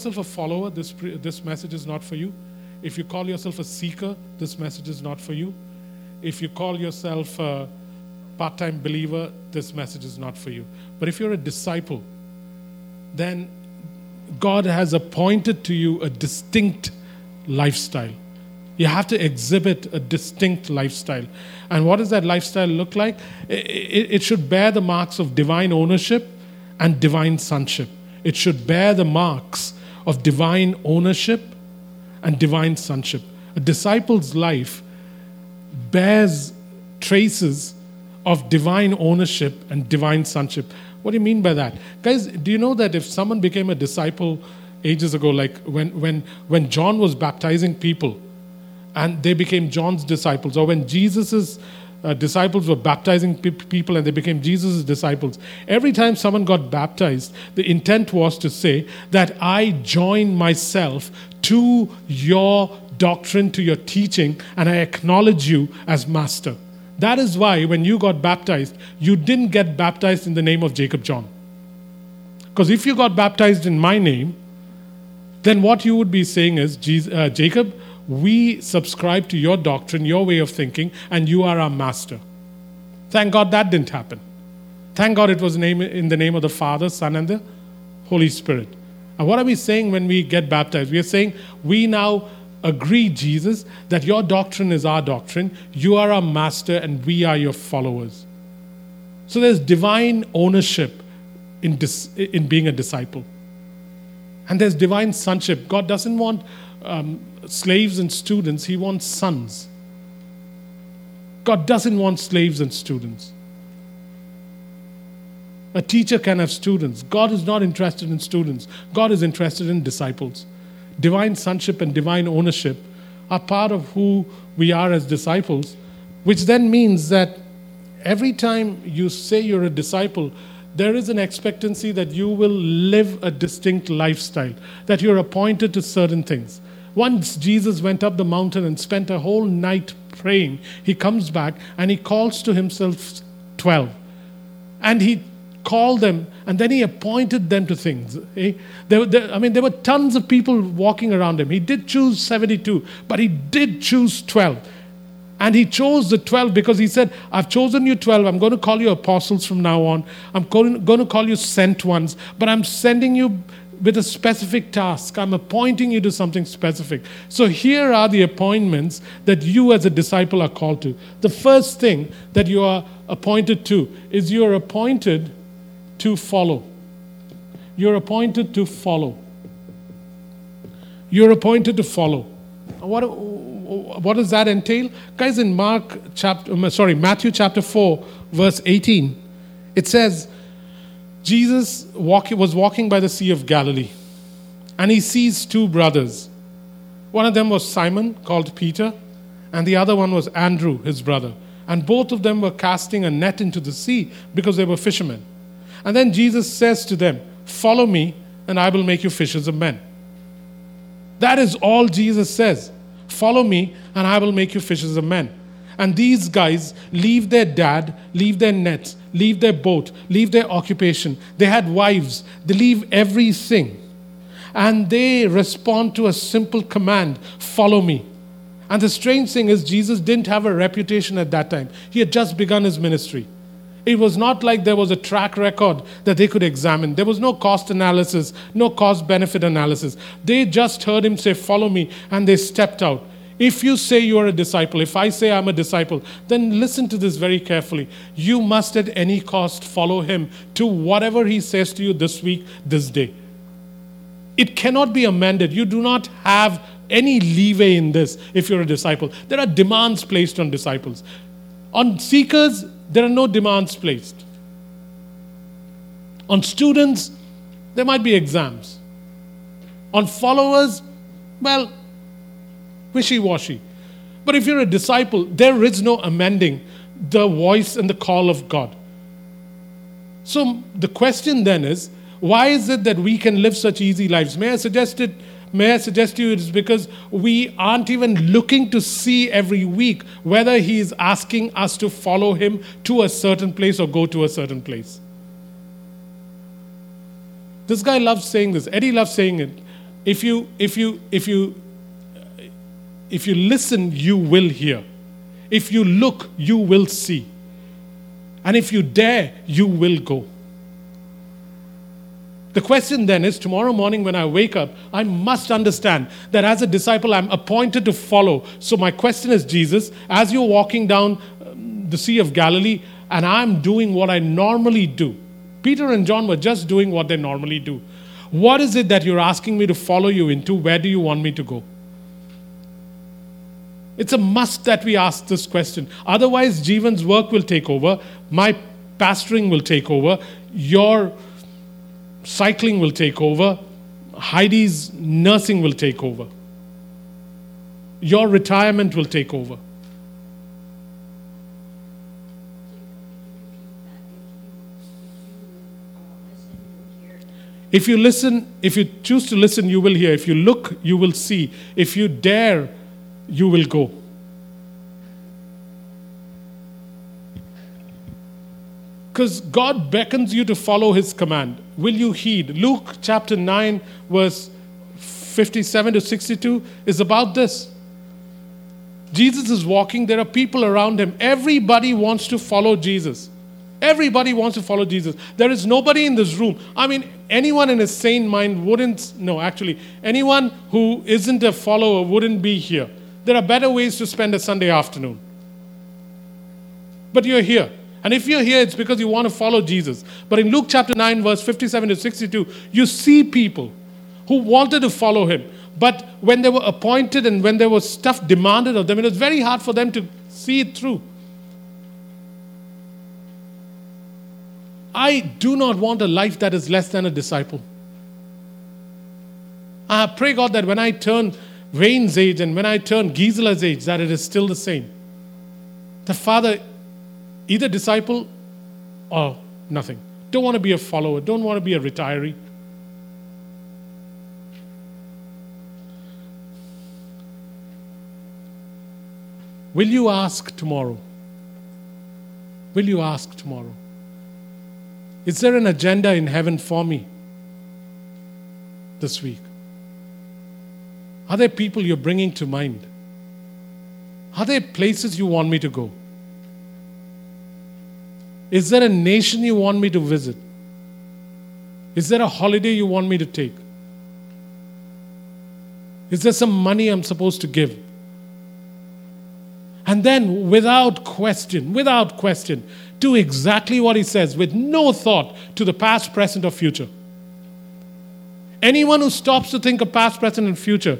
yourself a follower, this, this message is not for you. If you call yourself a seeker, this message is not for you. If you call yourself a part time believer, this message is not for you. But if you're a disciple, then God has appointed to you a distinct lifestyle. You have to exhibit a distinct lifestyle. And what does that lifestyle look like? It, it, should bear the marks of divine ownership and divine sonship. It should bear the marks of divine ownership and divine sonship. A disciple's life bears traces of divine ownership and divine sonship. What do you mean by that? Guys, do you know that if someone became a disciple ages ago, like when, when, when John was baptizing people and they became John's disciples, or when Jesus' uh, disciples were baptizing pe- people and they became Jesus' disciples. Every time someone got baptized, the intent was to say that I join myself to your doctrine, to your teaching, and I acknowledge you as master. That is why when you got baptized, you didn't get baptized in the name of Jacob John. Because if you got baptized in my name, then what you would be saying is, uh, Jacob, we subscribe to your doctrine, your way of thinking, and you are our master. Thank God that didn't happen. Thank God it was in the name of the Father, Son, and the Holy Spirit. And what are we saying when we get baptized? We are saying we now agree, Jesus, that your doctrine is our doctrine, you are our master, and we are your followers. So there's divine ownership in, dis- in being a disciple. And there's divine sonship. God doesn't want um, slaves and students, He wants sons. God doesn't want slaves and students. A teacher can have students. God is not interested in students, God is interested in disciples. Divine sonship and divine ownership are part of who we are as disciples, which then means that every time you say you're a disciple, there is an expectancy that you will live a distinct lifestyle, that you're appointed to certain things. Once Jesus went up the mountain and spent a whole night praying, he comes back and he calls to himself 12. And he called them and then he appointed them to things. Eh? There, there, I mean, there were tons of people walking around him. He did choose 72, but he did choose 12. And he chose the 12 because he said, I've chosen you 12. I'm going to call you apostles from now on. I'm going to call you sent ones, but I'm sending you with a specific task. I'm appointing you to something specific. So here are the appointments that you as a disciple are called to. The first thing that you are appointed to is you are appointed to follow. You're appointed to follow. You're appointed to follow. What, what does that entail? Guys, in Mark chapter, um, sorry, Matthew chapter 4, verse 18, it says, Jesus walk, was walking by the Sea of Galilee and he sees two brothers. One of them was Simon, called Peter, and the other one was Andrew, his brother. And both of them were casting a net into the sea because they were fishermen. And then Jesus says to them, Follow me, and I will make you fishers of men. That is all Jesus says. Follow me, and I will make you fishers of men. And these guys leave their dad, leave their nets, leave their boat, leave their occupation. They had wives, they leave everything. And they respond to a simple command follow me. And the strange thing is, Jesus didn't have a reputation at that time. He had just begun his ministry. It was not like there was a track record that they could examine. There was no cost analysis, no cost benefit analysis. They just heard him say, Follow me, and they stepped out. If you say you are a disciple, if I say I'm a disciple, then listen to this very carefully. You must at any cost follow him to whatever he says to you this week, this day. It cannot be amended. You do not have any leeway in this if you're a disciple. There are demands placed on disciples. On seekers, there are no demands placed. On students, there might be exams. On followers, well, wishy washy. But if you're a disciple, there is no amending the voice and the call of God. So the question then is why is it that we can live such easy lives? May I suggest it? May I suggest to you it's because we aren't even looking to see every week whether He is asking us to follow Him to a certain place or go to a certain place. This guy loves saying this. Eddie loves saying it. if you if you if you if you listen, you will hear. If you look, you will see. And if you dare, you will go. The question then is tomorrow morning when I wake up, I must understand that as a disciple, I'm appointed to follow. So, my question is, Jesus, as you're walking down um, the Sea of Galilee and I'm doing what I normally do, Peter and John were just doing what they normally do. What is it that you're asking me to follow you into? Where do you want me to go? It's a must that we ask this question. Otherwise, Jeevan's work will take over, my pastoring will take over, your cycling will take over, Heidi's nursing will take over, your retirement will take over. If you listen, if you choose to listen, you will hear. If you look, you will see. If you dare, you will go. Because God beckons you to follow his command. Will you heed? Luke chapter 9, verse 57 to 62 is about this. Jesus is walking, there are people around him. Everybody wants to follow Jesus. Everybody wants to follow Jesus. There is nobody in this room. I mean, anyone in a sane mind wouldn't, no, actually, anyone who isn't a follower wouldn't be here. There are better ways to spend a Sunday afternoon. But you're here. And if you're here, it's because you want to follow Jesus. But in Luke chapter 9, verse 57 to 62, you see people who wanted to follow him. But when they were appointed and when there was stuff demanded of them, it was very hard for them to see it through. I do not want a life that is less than a disciple. I pray God that when I turn Wayne's age and when I turn Gisela's age, that it is still the same. The Father, either disciple or nothing. Don't want to be a follower, don't want to be a retiree. Will you ask tomorrow? Will you ask tomorrow? Is there an agenda in heaven for me this week? Are there people you're bringing to mind? Are there places you want me to go? Is there a nation you want me to visit? Is there a holiday you want me to take? Is there some money I'm supposed to give? And then, without question, without question, do exactly what he says with no thought to the past, present, or future. Anyone who stops to think of past, present, and future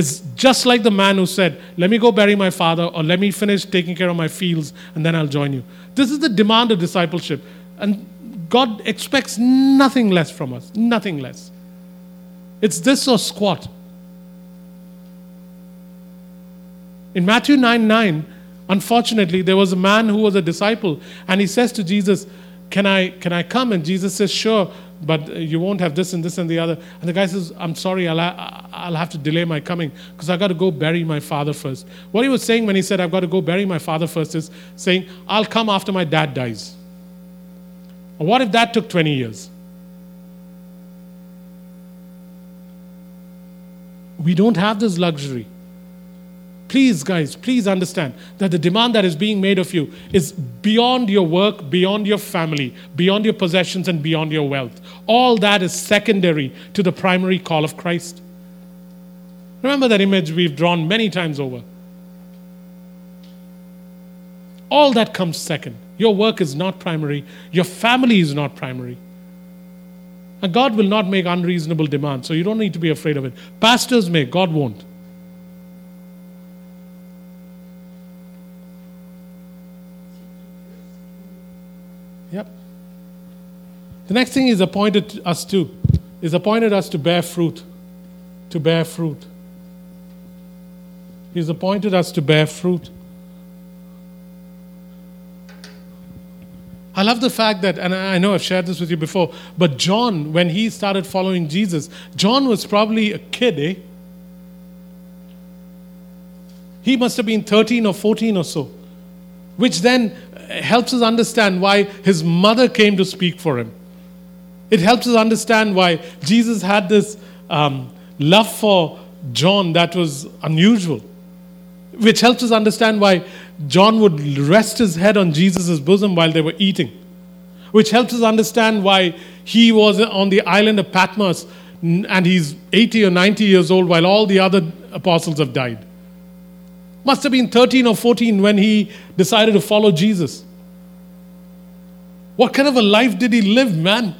is just like the man who said, Let me go bury my father, or let me finish taking care of my fields, and then I'll join you. This is the demand of discipleship. And God expects nothing less from us, nothing less. It's this or squat. In Matthew 9 9, Unfortunately, there was a man who was a disciple, and he says to Jesus, Can I, can I come? And Jesus says, Sure, but you won't have this and this and the other. And the guy says, I'm sorry, I'll, ha- I'll have to delay my coming because i got to go bury my father first. What he was saying when he said, I've got to go bury my father first is saying, I'll come after my dad dies. What if that took 20 years? We don't have this luxury. Please, guys, please understand that the demand that is being made of you is beyond your work, beyond your family, beyond your possessions, and beyond your wealth. All that is secondary to the primary call of Christ. Remember that image we've drawn many times over. All that comes second. Your work is not primary, your family is not primary. And God will not make unreasonable demands, so you don't need to be afraid of it. Pastors may, God won't. The next thing He's appointed us to is appointed us to bear fruit. To bear fruit. He's appointed us to bear fruit. I love the fact that, and I know I've shared this with you before, but John, when he started following Jesus, John was probably a kid, eh? He must have been 13 or 14 or so, which then helps us understand why his mother came to speak for him. It helps us understand why Jesus had this um, love for John that was unusual, which helps us understand why John would rest his head on Jesus' bosom while they were eating, which helps us understand why he was on the island of Patmos and he's 80 or 90 years old while all the other apostles have died. Must have been 13 or 14 when he decided to follow Jesus. What kind of a life did he live, man?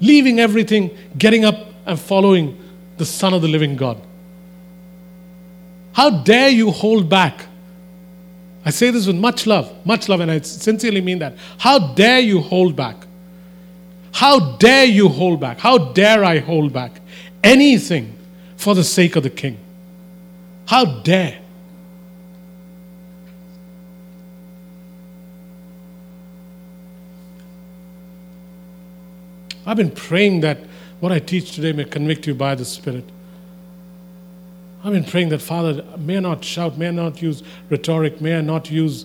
Leaving everything, getting up and following the Son of the living God. How dare you hold back? I say this with much love, much love, and I sincerely mean that. How dare you hold back? How dare you hold back? How dare I hold back anything for the sake of the king? How dare? I've been praying that what I teach today may convict you by the Spirit. I've been praying that, Father, may I not shout, may I not use rhetoric, may I not use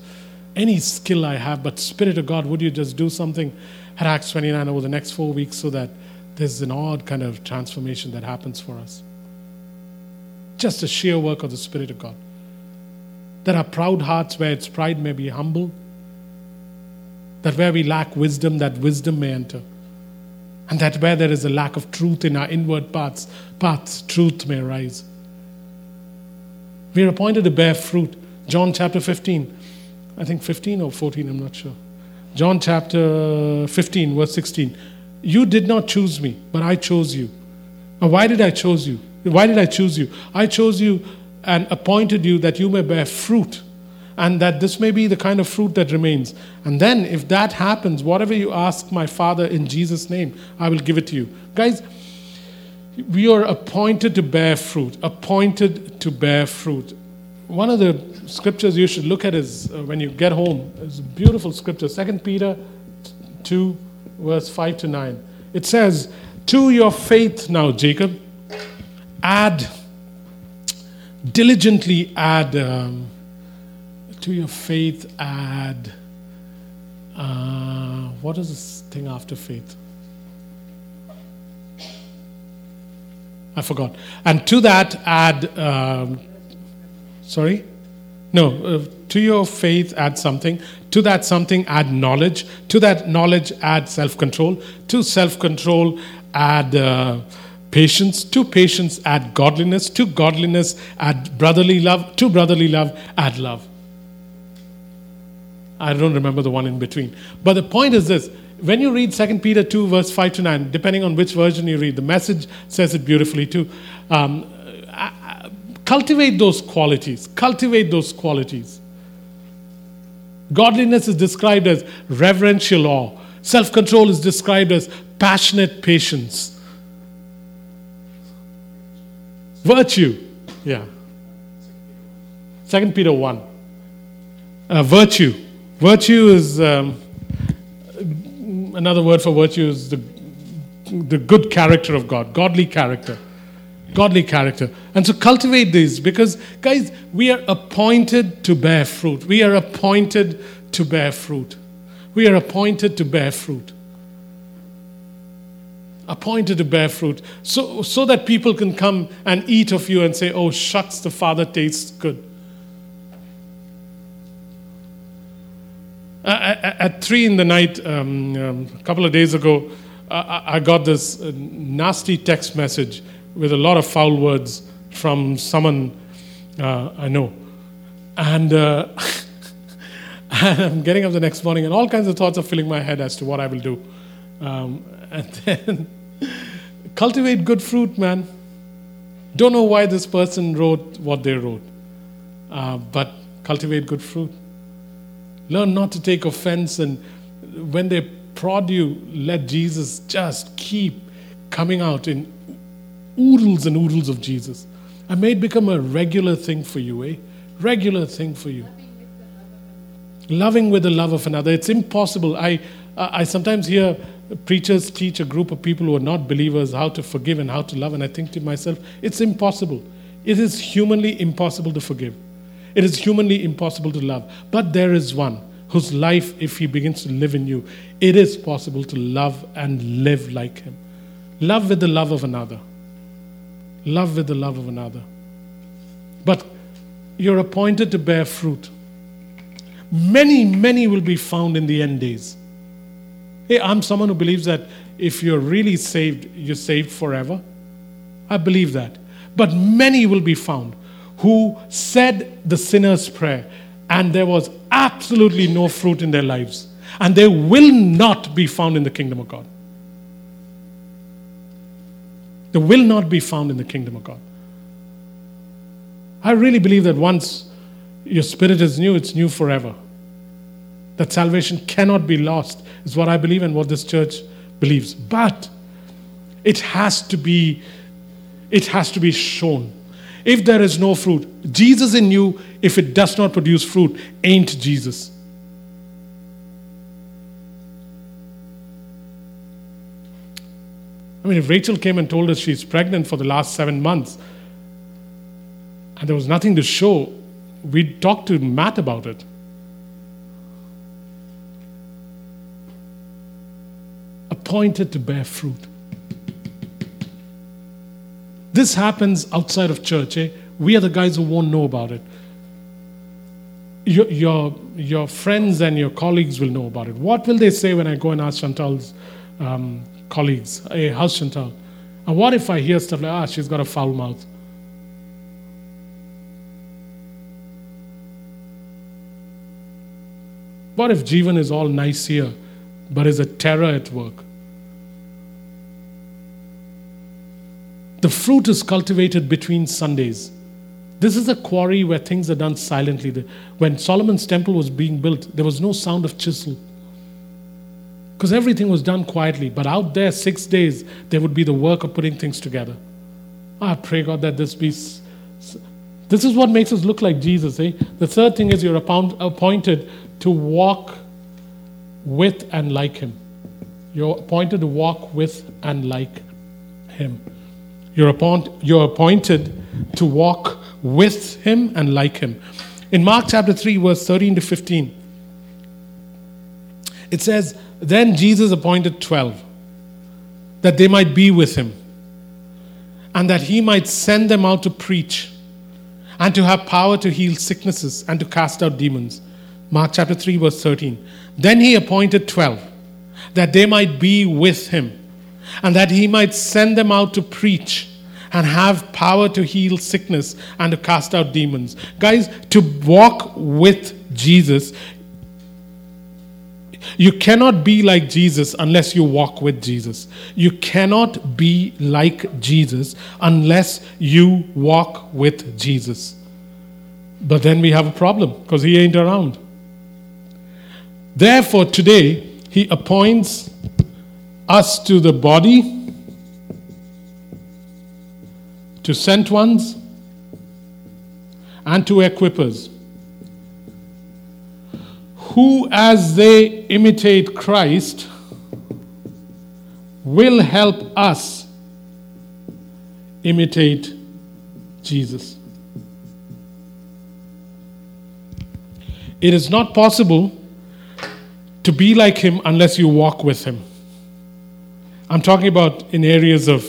any skill I have, but Spirit of God, would you just do something at Acts 29 over the next four weeks so that there's an odd kind of transformation that happens for us? Just a sheer work of the Spirit of God. There are proud hearts where its pride may be humble, that where we lack wisdom, that wisdom may enter. And that where there is a lack of truth in our inward parts, paths, truth may rise. We are appointed to bear fruit. John chapter 15. I think 15 or 14, I'm not sure. John chapter 15, verse 16. You did not choose me, but I chose you. Now, why did I choose you? Why did I choose you? I chose you and appointed you that you may bear fruit and that this may be the kind of fruit that remains. And then, if that happens, whatever you ask my Father in Jesus' name, I will give it to you. Guys, we are appointed to bear fruit, appointed to bear fruit. One of the scriptures you should look at is uh, when you get home, it's a beautiful scripture, 2 Peter 2, verse 5 to 9. It says, To your faith now, Jacob, add, diligently add. Um, to your faith add uh, what is this thing after faith? I forgot. And to that add, um, sorry? No, uh, to your faith add something. To that something add knowledge. To that knowledge add self control. To self control add uh, patience. To patience add godliness. To godliness add brotherly love. To brotherly love add love. I don't remember the one in between. But the point is this when you read 2 Peter 2, verse 5 to 9, depending on which version you read, the message says it beautifully too. Um, cultivate those qualities. Cultivate those qualities. Godliness is described as reverential awe, self control is described as passionate patience. Virtue, yeah. 2 Peter 1. Uh, virtue Virtue is um, another word for virtue is the, the good character of God, godly character. Godly character. And so cultivate these because, guys, we are appointed to bear fruit. We are appointed to bear fruit. We are appointed to bear fruit. Appointed to bear fruit. So, so that people can come and eat of you and say, oh, shucks, the Father tastes good. At three in the night, um, um, a couple of days ago, I, I got this uh, nasty text message with a lot of foul words from someone uh, I know. And, uh, and I'm getting up the next morning, and all kinds of thoughts are filling my head as to what I will do. Um, and then cultivate good fruit, man. Don't know why this person wrote what they wrote, uh, but cultivate good fruit. Learn not to take offense, and when they prod you, let Jesus just keep coming out in oodles and oodles of Jesus. And may it become a regular thing for you, eh? Regular thing for you. Loving with the love of another. It's impossible. I, I sometimes hear preachers teach a group of people who are not believers how to forgive and how to love, and I think to myself, it's impossible. It is humanly impossible to forgive. It is humanly impossible to love. But there is one whose life, if he begins to live in you, it is possible to love and live like him. Love with the love of another. Love with the love of another. But you're appointed to bear fruit. Many, many will be found in the end days. Hey, I'm someone who believes that if you're really saved, you're saved forever. I believe that. But many will be found who said the sinner's prayer and there was absolutely no fruit in their lives. And they will not be found in the kingdom of God. They will not be found in the kingdom of God. I really believe that once your spirit is new, it's new forever. That salvation cannot be lost, is what I believe and what this church believes. But it has to be, it has to be shown. If there is no fruit, Jesus in you, if it does not produce fruit, ain't Jesus. I mean, if Rachel came and told us she's pregnant for the last seven months, and there was nothing to show, we'd talk to Matt about it. Appointed to bear fruit. This happens outside of church. Eh? We are the guys who won't know about it. Your, your, your friends and your colleagues will know about it. What will they say when I go and ask Chantal's um, colleagues, hey, how's Chantal? And what if I hear stuff like, ah, she's got a foul mouth? What if Jeevan is all nice here, but is a terror at work? The fruit is cultivated between Sundays. This is a quarry where things are done silently. When Solomon's temple was being built, there was no sound of chisel because everything was done quietly. But out there, six days, there would be the work of putting things together. I pray, God, that this be. This is what makes us look like Jesus. Eh? The third thing is you're appointed to walk with and like Him. You're appointed to walk with and like Him. You're, appoint, you're appointed to walk with Him and like Him. In Mark chapter 3, verse 13 to 15, it says, Then Jesus appointed 12 that they might be with Him and that He might send them out to preach and to have power to heal sicknesses and to cast out demons. Mark chapter 3, verse 13. Then He appointed 12 that they might be with Him and that he might send them out to preach and have power to heal sickness and to cast out demons. Guys, to walk with Jesus, you cannot be like Jesus unless you walk with Jesus. You cannot be like Jesus unless you walk with Jesus. But then we have a problem because he ain't around. Therefore, today, he appoints us to the body, to sent ones, and to equippers, who, as they imitate Christ, will help us imitate Jesus. It is not possible to be like him unless you walk with him. I'm talking about in areas of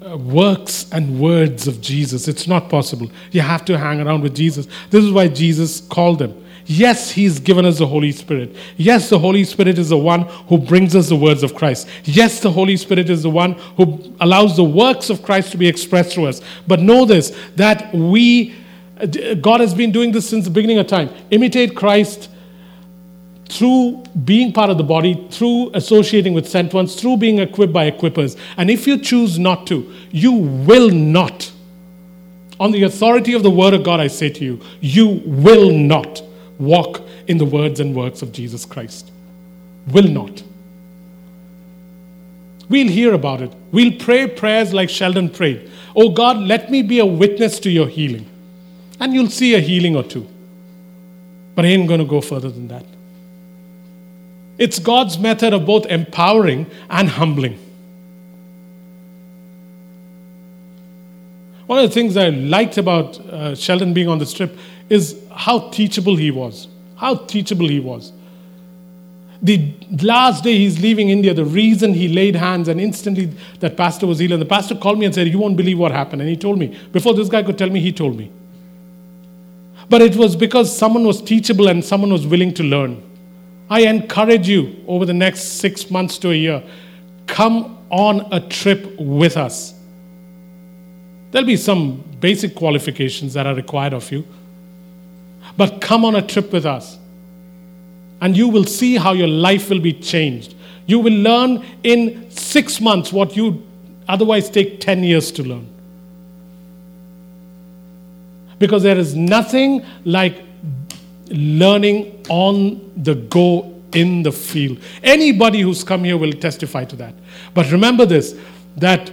uh, works and words of Jesus. It's not possible. You have to hang around with Jesus. This is why Jesus called them. Yes, He's given us the Holy Spirit. Yes, the Holy Spirit is the one who brings us the words of Christ. Yes, the Holy Spirit is the one who allows the works of Christ to be expressed through us. But know this that we, God has been doing this since the beginning of time. Imitate Christ through being part of the body, through associating with sent ones, through being equipped by equippers. And if you choose not to, you will not. On the authority of the Word of God, I say to you, you will not walk in the words and works of Jesus Christ. Will not. We'll hear about it. We'll pray prayers like Sheldon prayed. Oh God, let me be a witness to your healing. And you'll see a healing or two. But I ain't going to go further than that. It's God's method of both empowering and humbling. One of the things I liked about uh, Sheldon being on this trip is how teachable he was, how teachable he was. The last day he's leaving India, the reason he laid hands and instantly that pastor was healed. And the pastor called me and said, You won't believe what happened. And he told me. Before this guy could tell me, he told me. But it was because someone was teachable and someone was willing to learn. I encourage you over the next six months to a year, come on a trip with us. There'll be some basic qualifications that are required of you, but come on a trip with us and you will see how your life will be changed. You will learn in six months what you otherwise take 10 years to learn. Because there is nothing like learning on the go in the field. Anybody who's come here will testify to that. But remember this that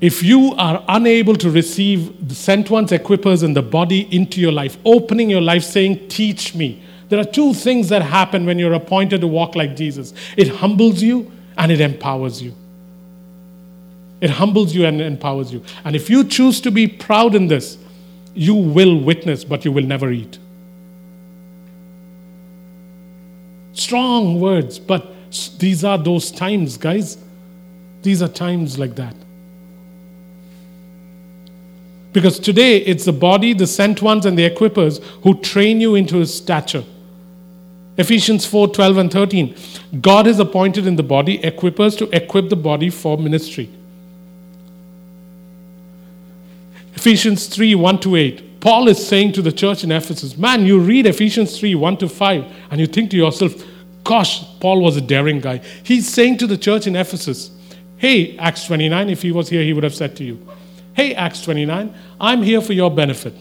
if you are unable to receive the sent ones, equippers, and the body into your life, opening your life saying, Teach me, there are two things that happen when you're appointed to walk like Jesus it humbles you and it empowers you. It humbles you and empowers you. And if you choose to be proud in this, you will witness, but you will never eat. Strong words, but these are those times, guys. These are times like that. Because today it's the body, the sent ones, and the equippers who train you into his stature. Ephesians 4 12 and 13. God has appointed in the body equippers to equip the body for ministry. Ephesians 3 1 to 8. Paul is saying to the church in Ephesus, Man, you read Ephesians 3 1 to 5, and you think to yourself, Gosh, Paul was a daring guy. He's saying to the church in Ephesus, Hey, Acts 29, if he was here, he would have said to you, Hey, Acts 29, I'm here for your benefit.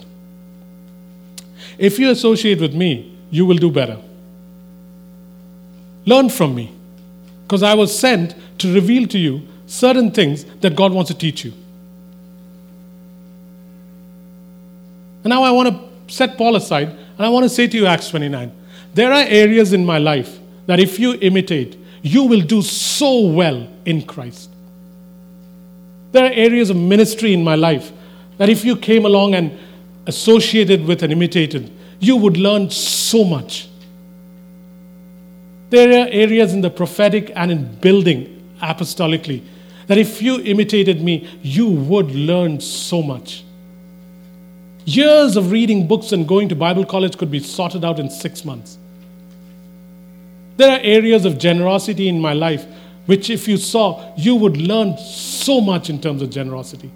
If you associate with me, you will do better. Learn from me. Because I was sent to reveal to you certain things that God wants to teach you. And now I want to set Paul aside and I want to say to you, Acts 29, there are areas in my life that if you imitate, you will do so well in Christ. There are areas of ministry in my life that if you came along and associated with and imitated, you would learn so much. There are areas in the prophetic and in building apostolically that if you imitated me, you would learn so much. Years of reading books and going to Bible college could be sorted out in six months. There are areas of generosity in my life which, if you saw, you would learn so much in terms of generosity.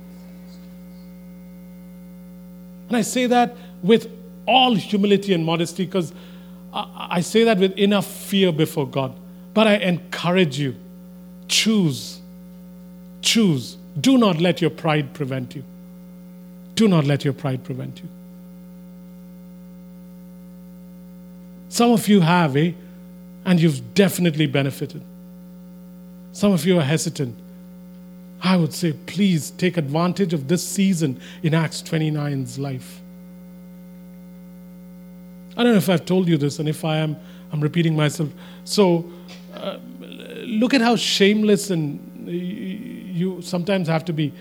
And I say that with all humility and modesty because I say that with enough fear before God. But I encourage you choose. Choose. Do not let your pride prevent you. Do not let your pride prevent you. Some of you have, eh? And you've definitely benefited. Some of you are hesitant. I would say, please take advantage of this season in Acts 29's life. I don't know if I've told you this, and if I am, I'm repeating myself. So, uh, look at how shameless and you sometimes have to be.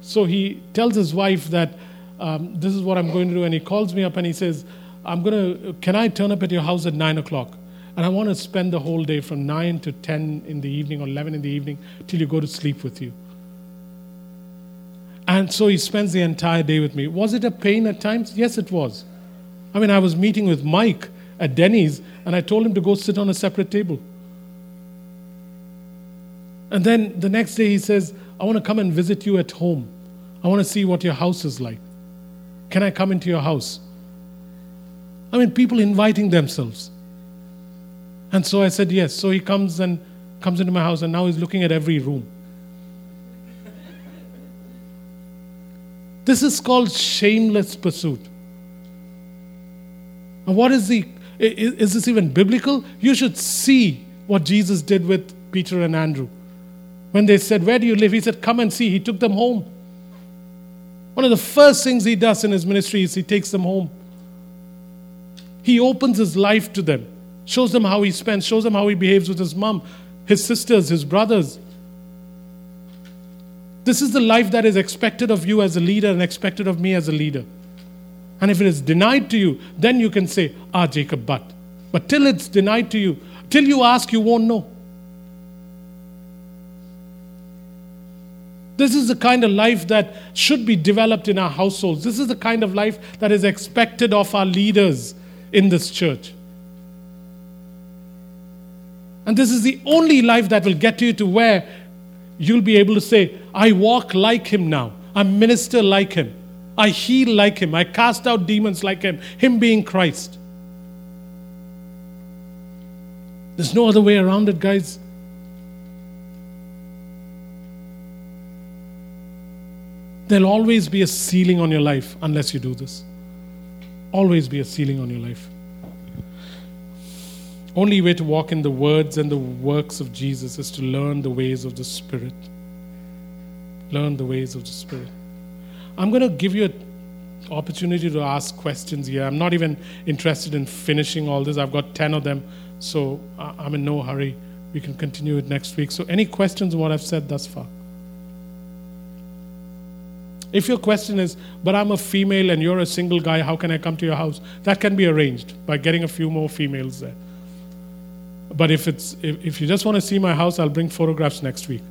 So he tells his wife that um, this is what I'm going to do, and he calls me up and he says, "I'm gonna. Can I turn up at your house at nine o'clock?" And I want to spend the whole day from 9 to 10 in the evening or 11 in the evening till you go to sleep with you. And so he spends the entire day with me. Was it a pain at times? Yes, it was. I mean, I was meeting with Mike at Denny's and I told him to go sit on a separate table. And then the next day he says, I want to come and visit you at home. I want to see what your house is like. Can I come into your house? I mean, people inviting themselves. And so I said yes. So he comes and comes into my house and now he's looking at every room. This is called shameless pursuit. And what is the, is this even biblical? You should see what Jesus did with Peter and Andrew. When they said, Where do you live? He said, Come and see. He took them home. One of the first things he does in his ministry is he takes them home. He opens his life to them, shows them how he spends, shows them how he behaves with his mom, his sisters, his brothers. This is the life that is expected of you as a leader and expected of me as a leader. And if it is denied to you, then you can say, Ah, Jacob, but. But till it's denied to you, till you ask, you won't know. This is the kind of life that should be developed in our households. This is the kind of life that is expected of our leaders in this church. And this is the only life that will get you to where you'll be able to say, I walk like him now. I minister like him. I heal like him. I cast out demons like him. Him being Christ. There's no other way around it, guys. There'll always be a ceiling on your life unless you do this. Always be a ceiling on your life. Only way to walk in the words and the works of Jesus is to learn the ways of the Spirit. Learn the ways of the Spirit. I'm going to give you an opportunity to ask questions here. I'm not even interested in finishing all this. I've got 10 of them, so I'm in no hurry. We can continue it next week. So, any questions on what I've said thus far? If your question is, but I'm a female and you're a single guy, how can I come to your house? That can be arranged by getting a few more females there. But if, it's, if, if you just want to see my house, I'll bring photographs next week.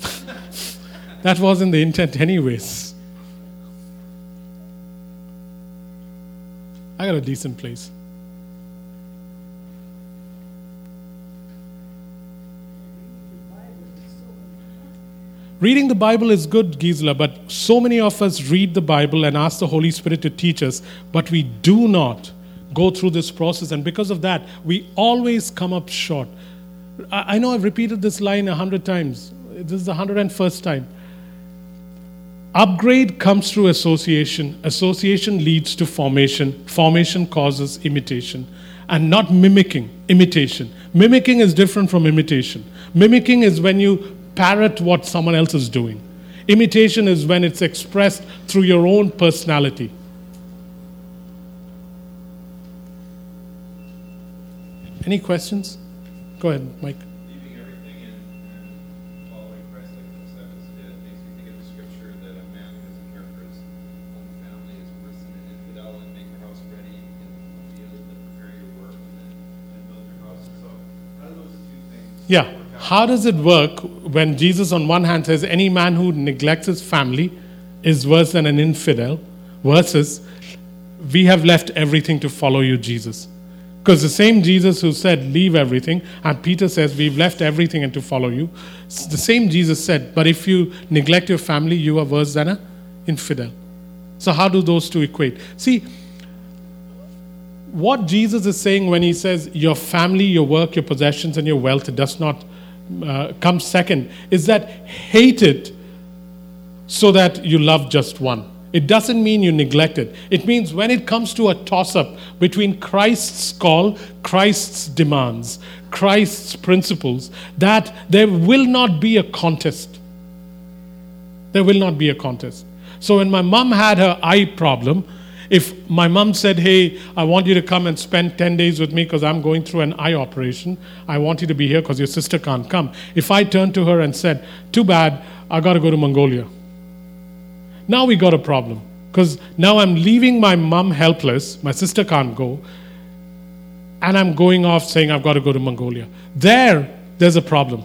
that wasn't the intent, anyways. I got a decent place. Reading the Bible is good, Gisela, but so many of us read the Bible and ask the Holy Spirit to teach us, but we do not go through this process. And because of that, we always come up short. I know I've repeated this line a hundred times. This is the hundred and first time. Upgrade comes through association. Association leads to formation. Formation causes imitation. And not mimicking, imitation. Mimicking is different from imitation. Mimicking is when you parrot what someone else is doing. Imitation is when it's expressed through your own personality. Any questions? Go ahead, Mike. Yeah. How does it work when Jesus, on one hand, says, Any man who neglects his family is worse than an infidel, versus, We have left everything to follow you, Jesus? Because the same Jesus who said, Leave everything, and Peter says, We've left everything and to follow you. The same Jesus said, But if you neglect your family, you are worse than an infidel. So, how do those two equate? See, what Jesus is saying when he says, Your family, your work, your possessions, and your wealth does not uh, comes second is that hate it so that you love just one. It doesn't mean you neglect it. It means when it comes to a toss up between Christ's call, Christ's demands, Christ's principles, that there will not be a contest. There will not be a contest. So when my mom had her eye problem, if my mom said, Hey, I want you to come and spend 10 days with me because I'm going through an eye operation, I want you to be here because your sister can't come. If I turned to her and said, Too bad, I got to go to Mongolia. Now we got a problem because now I'm leaving my mom helpless, my sister can't go, and I'm going off saying I've got to go to Mongolia. There, there's a problem.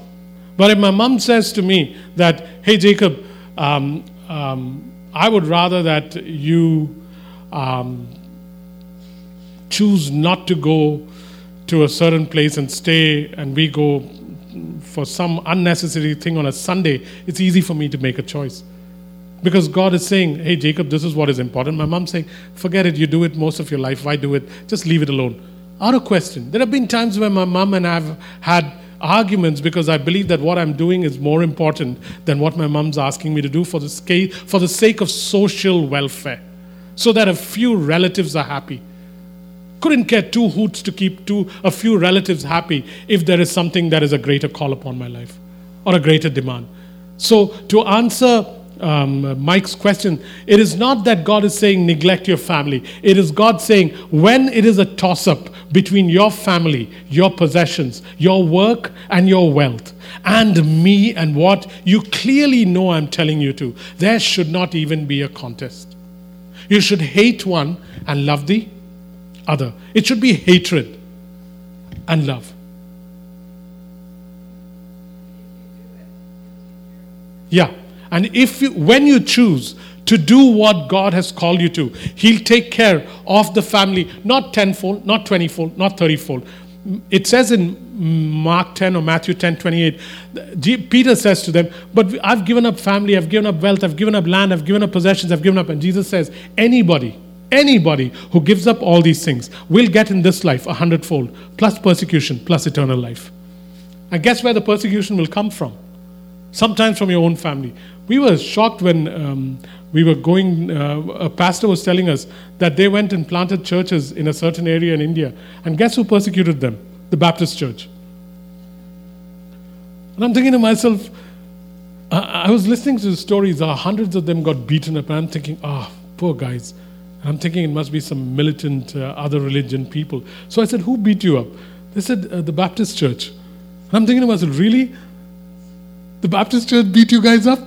But if my mom says to me that, Hey, Jacob, um, um, I would rather that you um, choose not to go to a certain place and stay, and we go for some unnecessary thing on a Sunday, it's easy for me to make a choice. Because God is saying, hey, Jacob, this is what is important. My mom's saying, forget it, you do it most of your life. Why do it? Just leave it alone. Out of question. There have been times where my mom and I have had arguments because I believe that what I'm doing is more important than what my mom's asking me to do for the, for the sake of social welfare so that a few relatives are happy. Couldn't care two hoots to keep two, a few relatives happy if there is something that is a greater call upon my life or a greater demand. So, to answer um, Mike's question, it is not that God is saying neglect your family. It is God saying when it is a toss up between your family, your possessions, your work, and your wealth, and me and what you clearly know I'm telling you to, there should not even be a contest. You should hate one and love the other. It should be hatred and love. Yeah. And if you, when you choose to do what God has called you to, He'll take care of the family, not tenfold, not twentyfold, not thirtyfold. It says in Mark 10 or Matthew 10 28, Peter says to them, But I've given up family, I've given up wealth, I've given up land, I've given up possessions, I've given up. And Jesus says, Anybody, anybody who gives up all these things will get in this life a hundredfold, plus persecution, plus eternal life. And guess where the persecution will come from? Sometimes from your own family. We were shocked when um, we were going, uh, a pastor was telling us that they went and planted churches in a certain area in India. And guess who persecuted them? The Baptist church. And I'm thinking to myself, I, was listening to the stories, uh, hundreds of them got beaten up, and I'm thinking, ah, oh, poor guys. And I'm thinking it must be some militant, uh, other religion people. So I said, Who beat you up? They said, uh, The Baptist church. And I'm thinking to myself, Really? The Baptist church beat you guys up?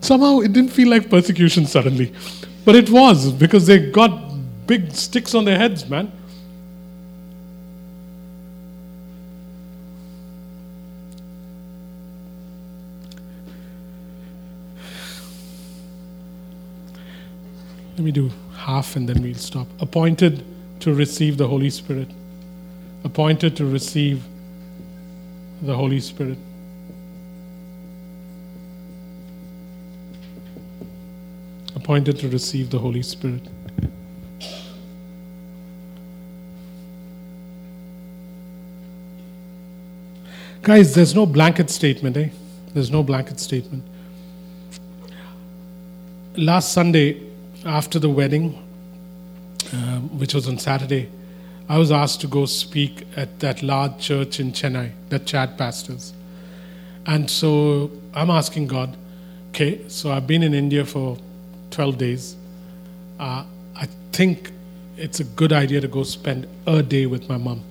Somehow it didn't feel like persecution suddenly. But it was because they got big sticks on their heads, man. Let me do half and then we'll stop. Appointed to receive the Holy Spirit. Appointed to receive the Holy Spirit. Appointed to receive the Holy Spirit. Guys, there's no blanket statement, eh? There's no blanket statement. Last Sunday, after the wedding, uh, which was on Saturday, I was asked to go speak at that large church in Chennai that Chad pastors. And so I'm asking God, okay, so I've been in India for 12 days, uh, I think it's a good idea to go spend a day with my mom.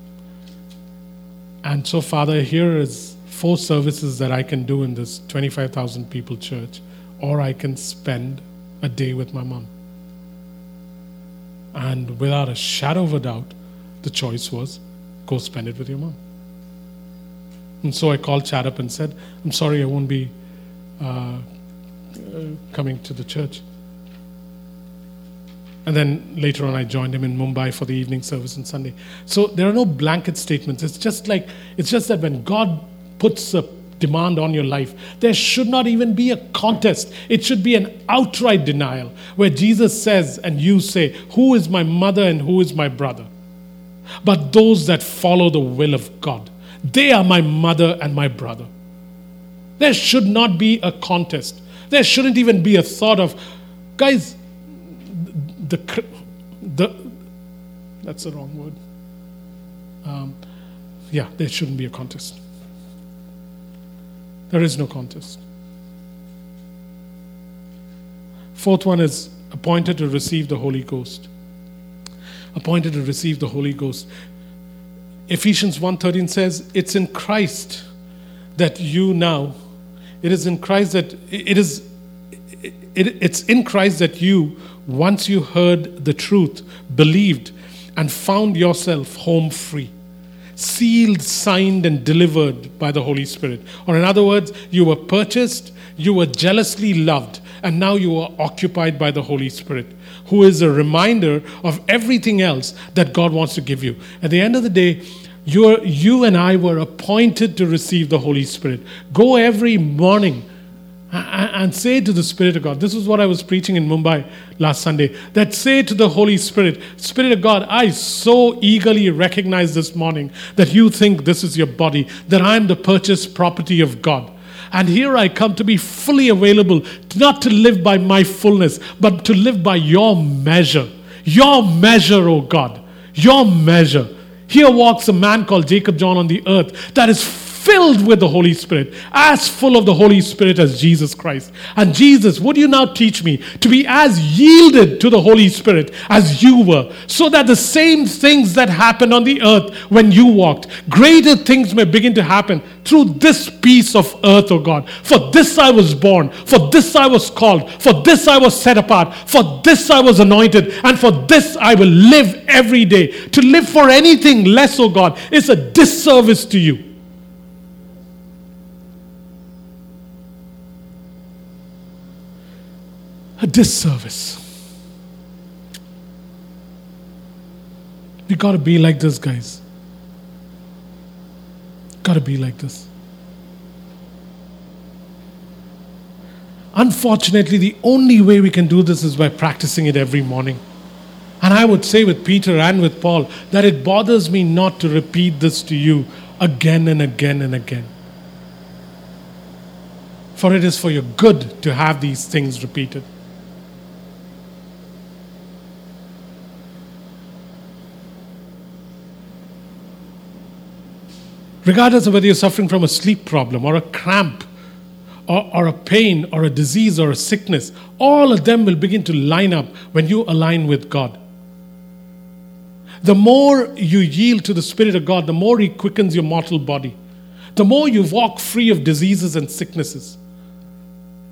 And so, Father, here is four services that I can do in this 25,000 people church, or I can spend a day with my mom. And without a shadow of a doubt, the choice was go spend it with your mom. And so I called Chad up and said, I'm sorry, I won't be uh, uh, coming to the church. And then later on, I joined him in Mumbai for the evening service on Sunday. So there are no blanket statements. It's just like, it's just that when God puts a demand on your life, there should not even be a contest. It should be an outright denial where Jesus says, and you say, Who is my mother and who is my brother? But those that follow the will of God, they are my mother and my brother. There should not be a contest. There shouldn't even be a thought of, guys, the, the that's the wrong word. Um, yeah, there shouldn't be a contest. There is no contest. Fourth one is appointed to receive the Holy Ghost. Appointed to receive the Holy Ghost. Ephesians 1:13 says, "It's in Christ that you now it is in Christ that it is it, it's in Christ that you once you heard the truth, believed, and found yourself home free, sealed, signed, and delivered by the Holy Spirit. Or, in other words, you were purchased, you were jealously loved, and now you are occupied by the Holy Spirit, who is a reminder of everything else that God wants to give you. At the end of the day, you you and I were appointed to receive the Holy Spirit. Go every morning and say to the Spirit of God, this is what I was preaching in Mumbai last Sunday, that say to the Holy Spirit, Spirit of God, I so eagerly recognize this morning that you think this is your body, that I'm the purchased property of God. And here I come to be fully available, not to live by my fullness, but to live by your measure. Your measure, oh God. Your measure. Here walks a man called Jacob John on the earth that is filled with the Holy Spirit, as full of the Holy Spirit as Jesus Christ. And Jesus, would you now teach me to be as yielded to the Holy Spirit as you were, so that the same things that happened on the earth when you walked, greater things may begin to happen through this piece of earth, oh God. For this I was born, for this I was called, for this I was set apart, for this I was anointed, and for this I will live every day. To live for anything less, oh God, is a disservice to you. A disservice. We got to be like this, guys. Got to be like this. Unfortunately, the only way we can do this is by practicing it every morning. And I would say with Peter and with Paul that it bothers me not to repeat this to you again and again and again. For it is for your good to have these things repeated. Regardless of whether you're suffering from a sleep problem or a cramp or, or, a pain or a disease or a sickness, all of them will begin to line up when you align with God. The more you yield to the Spirit of God, the more He quickens your mortal body. The more you walk free of diseases and sicknesses.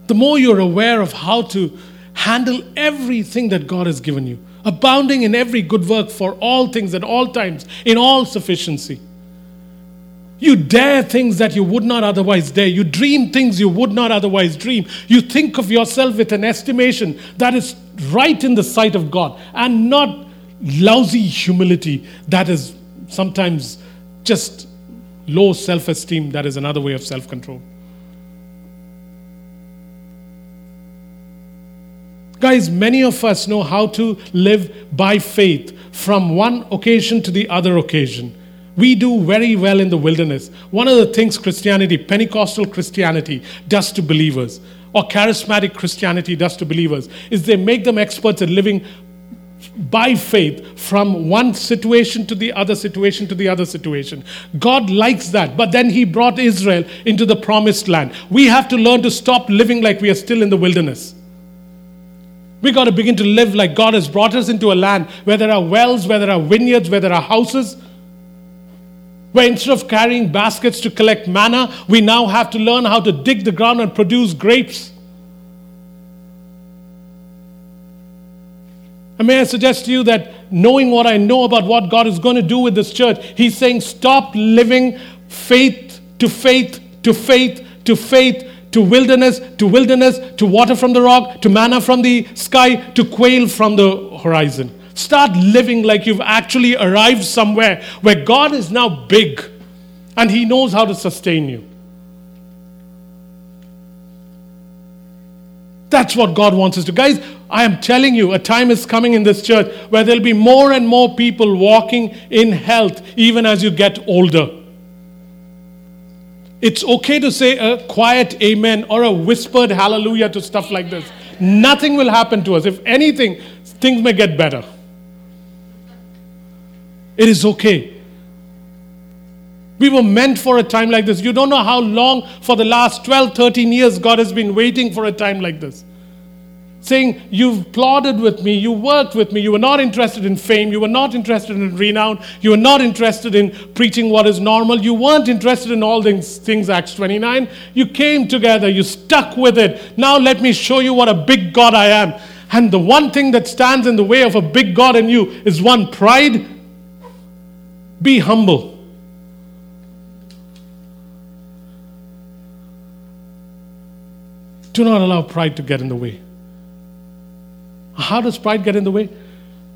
The more you're aware of how to handle everything that God has given you, abounding in every good work for all things at all times, in all sufficiency. You dare things that you would not otherwise dare. You dream things you would not otherwise dream. You think of yourself with an estimation that is right in the sight of God and not lousy humility that is sometimes just low self esteem, that is another way of self control. Guys, many of us know how to live by faith from one occasion to the other occasion. We do very well in the wilderness. One of the things Christianity, Pentecostal Christianity, does to believers, or charismatic Christianity does to believers, is they make them experts at living by faith from one situation to the other situation to the other situation. God likes that. But then He brought Israel into the promised land. We have to learn to stop living like we are still in the wilderness. We got to begin to live like God has brought us into a land where there are wells, where there are vineyards, where there are houses, where instead of carrying baskets to collect manna, we now have to learn how to dig the ground and produce grapes. And may I suggest to you that knowing what I know about what God is going to do with this church, He's saying, stop living faith to faith to faith to faith to wilderness to wilderness to water from the rock to manna from the sky to quail from the horizon. Start living like you've actually arrived somewhere where God is now big and He knows how to sustain you. That's what God wants us to. Guys, I am telling you, a time is coming in this church where there'll be more and more people walking in health even as you get older. It's okay to say a quiet amen or a whispered hallelujah to stuff like this. Nothing will happen to us. If anything, things may get better. It is okay. We were meant for a time like this. You don't know how long, for the last 12, 13 years, God has been waiting for a time like this. Saying, You've plodded with me, you worked with me, you were not interested in fame, you were not interested in renown, you were not interested in preaching what is normal, you weren't interested in all these things Acts 29. You came together, you stuck with it. Now let me show you what a big God I am. And the one thing that stands in the way of a big God in you is one pride be humble. Do not allow pride to get in the way. How does pride get in the way?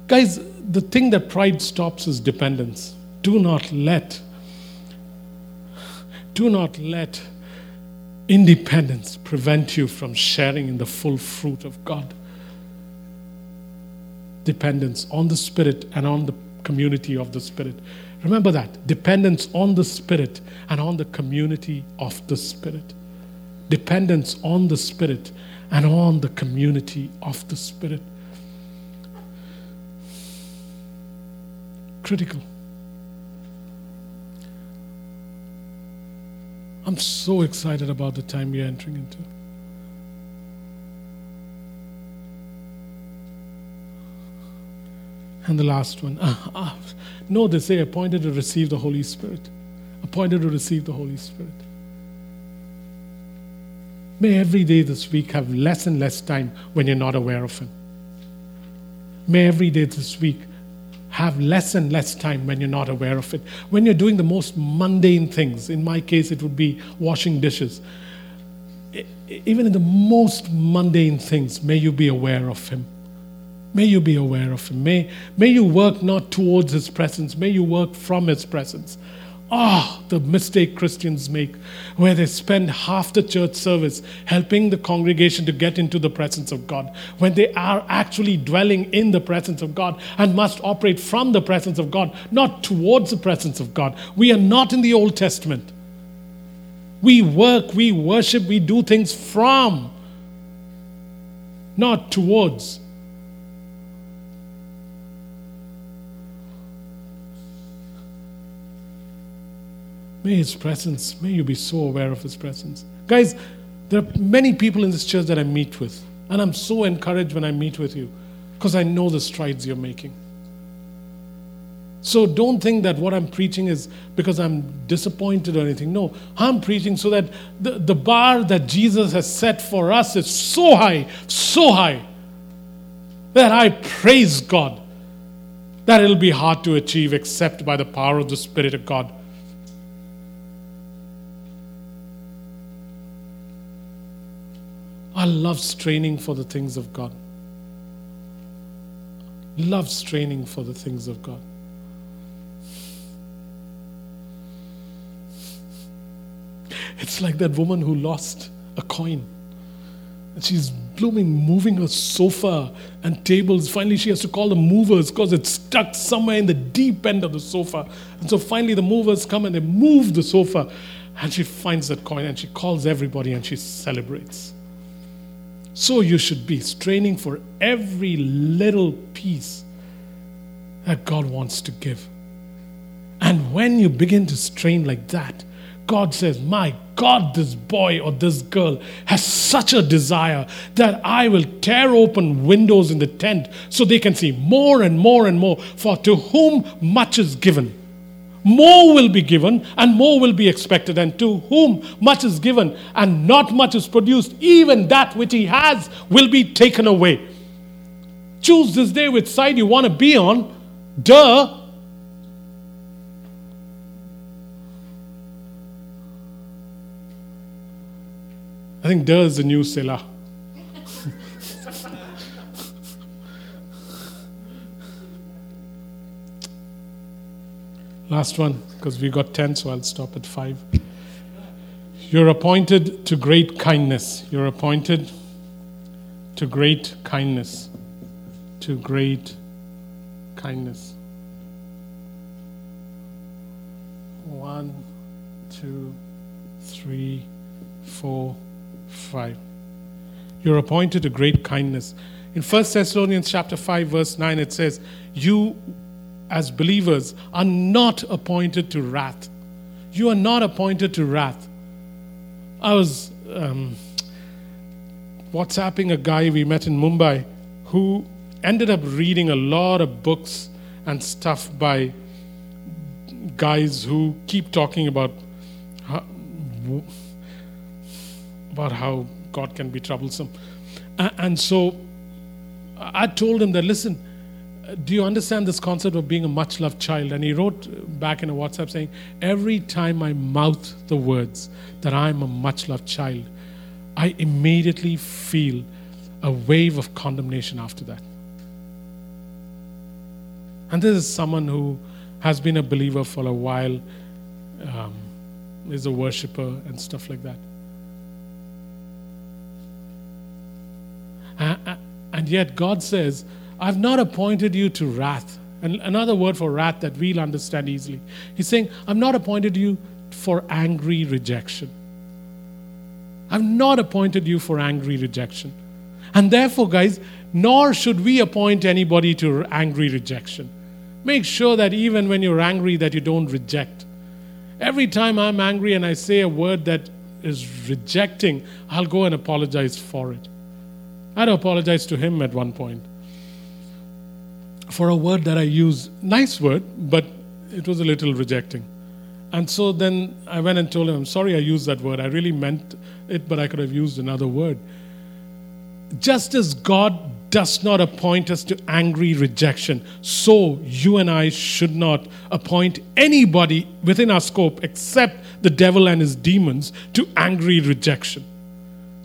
Guys, the thing that pride stops is dependence. Do not let, do not let independence prevent you from sharing in the full fruit of God. Dependence on the Spirit and on the community of the Spirit. Remember that dependence on the Spirit and on the community of the Spirit. Dependence on the Spirit and on the community of the Spirit. Critical. I'm so excited about the time we're entering into. And the last one. Uh, no, they say appointed to receive the Holy Spirit. Appointed to receive the Holy Spirit. May every day this week have less and less time when you're not aware of Him. May every day this week have less and less time when you're not aware of it. When you're doing the most mundane things, in my case, it would be washing dishes. Even in the most mundane things, may you be aware of Him. May you be aware of Him. May, may you work not towards His presence, may you work from His presence. Ah, oh, the mistake Christians make, where they spend half the church service helping the congregation to get into the presence of God, when they are actually dwelling in the presence of God and must operate from the presence of God, not towards the presence of God. We are not in the Old Testament. We work, we worship, we do things from, not towards. May His presence, may you be so aware of His presence. Guys, there are many people in this church that I meet with, and I'm so encouraged when I meet with you because I know the strides you're making. So don't think that what I'm preaching is because I'm disappointed or anything. No, I'm preaching so that the, the bar that Jesus has set for us is so high, so high, that I praise God that it'll be hard to achieve except by the power of the Spirit of God I love straining for the things of God. Love straining for the things of God. It's like that woman who lost a coin. And she's blooming, moving her sofa and tables. Finally, she has to call the movers because it's stuck somewhere in the deep end of the sofa. And so finally, the movers come and they move the sofa. And she finds that coin and she calls everybody and she celebrates. So you should be straining for every little piece that God wants to give. And when you begin to strain like that, God says, My God, this boy or this girl has such a desire that I will tear open windows in the tent so they can see more and more and more. For to whom much is given, more will be given and more will be expected. And to whom much is given and not much is produced, even that which he has will be taken away. Choose this day which side you want to be on. Duh. I think duh is the new Selah. Last one, because we got 10, so I'll stop at 5. You're appointed to great kindness. You're appointed to great kindness. To great kindness. One, two, three, four, five. You're appointed to great kindness. In 1 Thessalonians chapter 5, verse 9, it says, You as believers are not appointed to wrath. You are not appointed to wrath. I was um, WhatsApping a guy we met in Mumbai who ended up reading a lot of books and stuff by guys who keep talking about how, about how God can be troublesome. And so I told him that, listen, do you understand this concept of being a much loved child? And he wrote back in a WhatsApp saying, Every time I mouth the words that I'm a much loved child, I immediately feel a wave of condemnation after that. And this is someone who has been a believer for a while, um, is a worshiper, and stuff like that. and yet, God says, I've not appointed you to wrath. And another word for wrath that we'll understand easily. He's saying, I've not appointed you for angry rejection. I've not appointed you for angry rejection. And therefore, guys, nor should we appoint anybody to angry rejection. Make sure that even when you're angry that you don't reject. Every time I'm angry and I say a word that is rejecting, I'll go and apologize for it. I had apologize to him at one point for a word that I use. Nice word, but it was a little rejecting. And so then I went and told him, I'm sorry I used that word. I really meant it, but I could have used another word. Just as God does not appoint us to angry rejection, so you and I should not appoint anybody within our scope except the devil and his demons to angry rejection.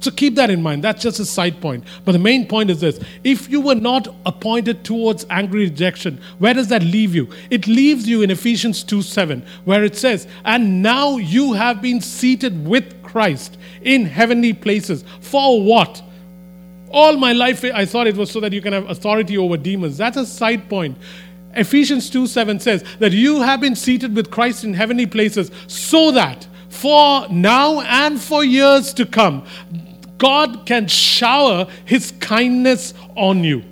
So keep that in mind. That's just a side point. But the main point is this if you were not appointed towards angry rejection, where does that leave you? It leaves you in Ephesians 2 7, where it says, And now you have been seated with Christ in heavenly places. For what? All my life, I thought it was so that you can have authority over demons. That's a side point. Ephesians 2 7 says that you have been seated with Christ in heavenly places so that for now and for years to come, God can shower His kindness on you.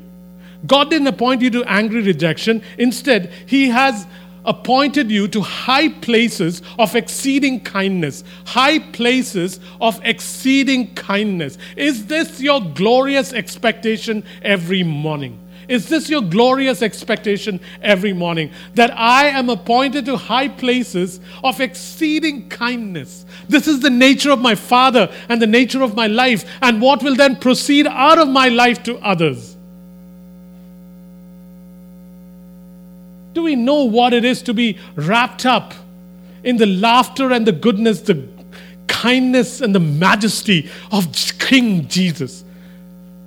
God didn't appoint you to angry rejection. Instead, He has appointed you to high places of exceeding kindness. High places of exceeding kindness. Is this your glorious expectation every morning? Is this your glorious expectation every morning? That I am appointed to high places of exceeding kindness. This is the nature of my Father and the nature of my life, and what will then proceed out of my life to others. Do we know what it is to be wrapped up in the laughter and the goodness, the kindness and the majesty of King Jesus?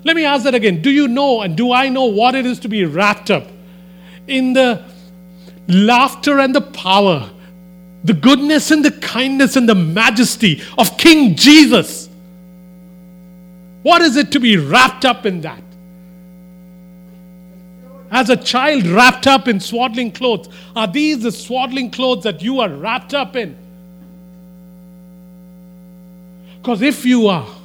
Let me ask that again. Do you know and do I know what it is to be wrapped up in the laughter and the power, the goodness and the kindness and the majesty of King Jesus? What is it to be wrapped up in that? As a child wrapped up in swaddling clothes, are these the swaddling clothes that you are wrapped up in? Because if you are,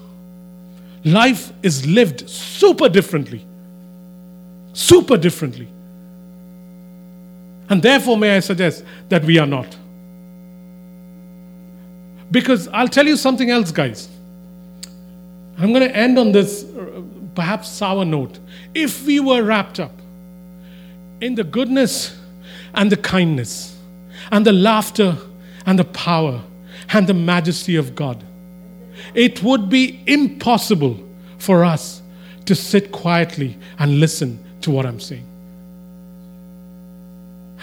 life is lived super differently. Super differently. And therefore, may I suggest that we are not. Because I'll tell you something else, guys. I'm going to end on this uh, perhaps sour note. If we were wrapped up in the goodness and the kindness and the laughter and the power and the majesty of God, it would be impossible for us to sit quietly and listen to what I'm saying.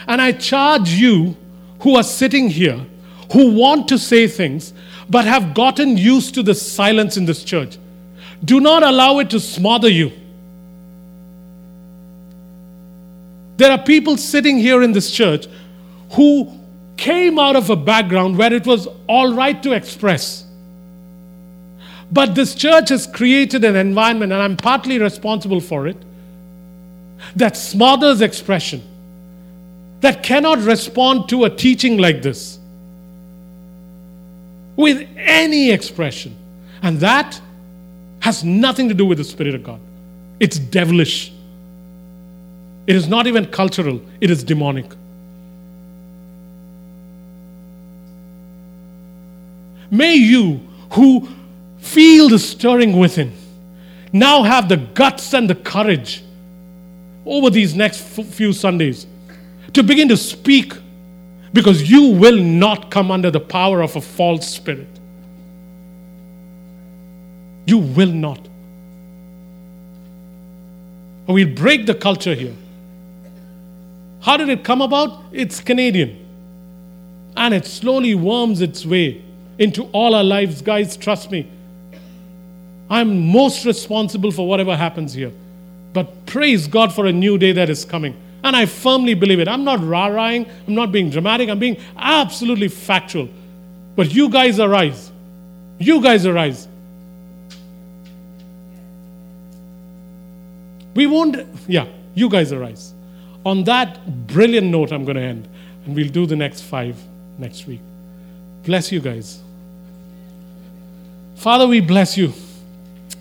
And I charge you who are sitting here, who want to say things, but have gotten used to the silence in this church. Do not allow it to smother you. There are people sitting here in this church who came out of a background where it was all right to express. But this church has created an environment, and I'm partly responsible for it, that smothers expression, that cannot respond to a teaching like this with any expression. And that has nothing to do with the Spirit of God. It's devilish. It is not even cultural, it is demonic. May you, who Feel the stirring within. Now have the guts and the courage over these next few Sundays to begin to speak because you will not come under the power of a false spirit. You will not. We'll break the culture here. How did it come about? It's Canadian. And it slowly worms its way into all our lives. Guys, trust me. I'm most responsible for whatever happens here. But praise God for a new day that is coming. And I firmly believe it. I'm not rah-rahing, I'm not being dramatic, I'm being absolutely factual. But you guys arise. You guys arise. We won't, yeah, you guys arise. On that brilliant note, I'm going to end. And we'll do the next five next week. Bless you guys. Father, we bless you.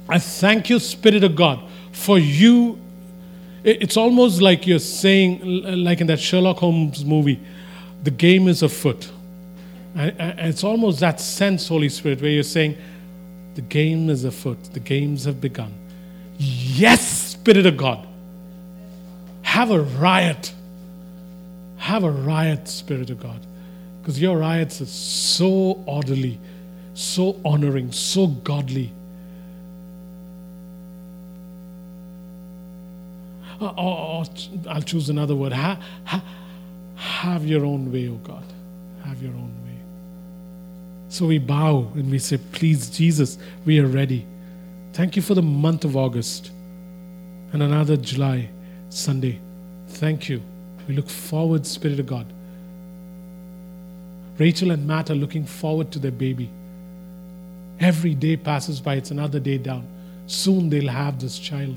I thank you, Spirit of God, for you. It's almost like you're saying, like in that Sherlock Holmes movie, the game is afoot. And, it's almost that sense, Holy Spirit, where you're saying, the game is afoot, the games have begun. Yes, Spirit of God. Have a riot. Have a riot, Spirit of God. Because your riots are so orderly, so honoring, so godly. Or, or- or I'll choose another word. Ha, ha, have your own way, oh God. Have your own way. So we bow and we say, Please, Jesus, we are ready. Thank you for the month of August and another July Sunday. Thank you. We look forward, Spirit of God. Rachel and Matt are looking forward to their baby. Every day passes by, it's another day down. Soon they'll have this child.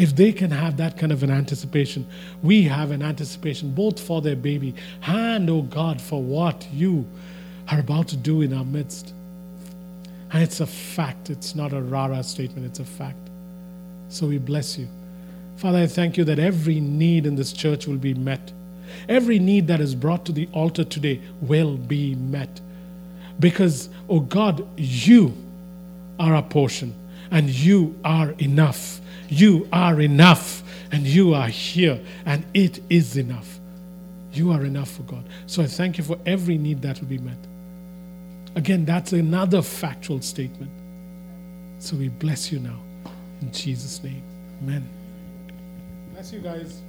If they can have that kind of an anticipation, we have an anticipation both for their baby and, oh God, for what you are about to do in our midst. And it's a fact, it's not a rara statement, it's a fact. So we bless you. Father, I thank you that every need in this church will be met. Every need that is brought to the altar today will be met. Because, oh God, you are our portion and you are enough. You are enough and you are here and it is enough. You are enough for God. So I thank you for every need that will be met. Again, that's another factual statement. So we bless you now. In Jesus' name. Amen. Bless you guys.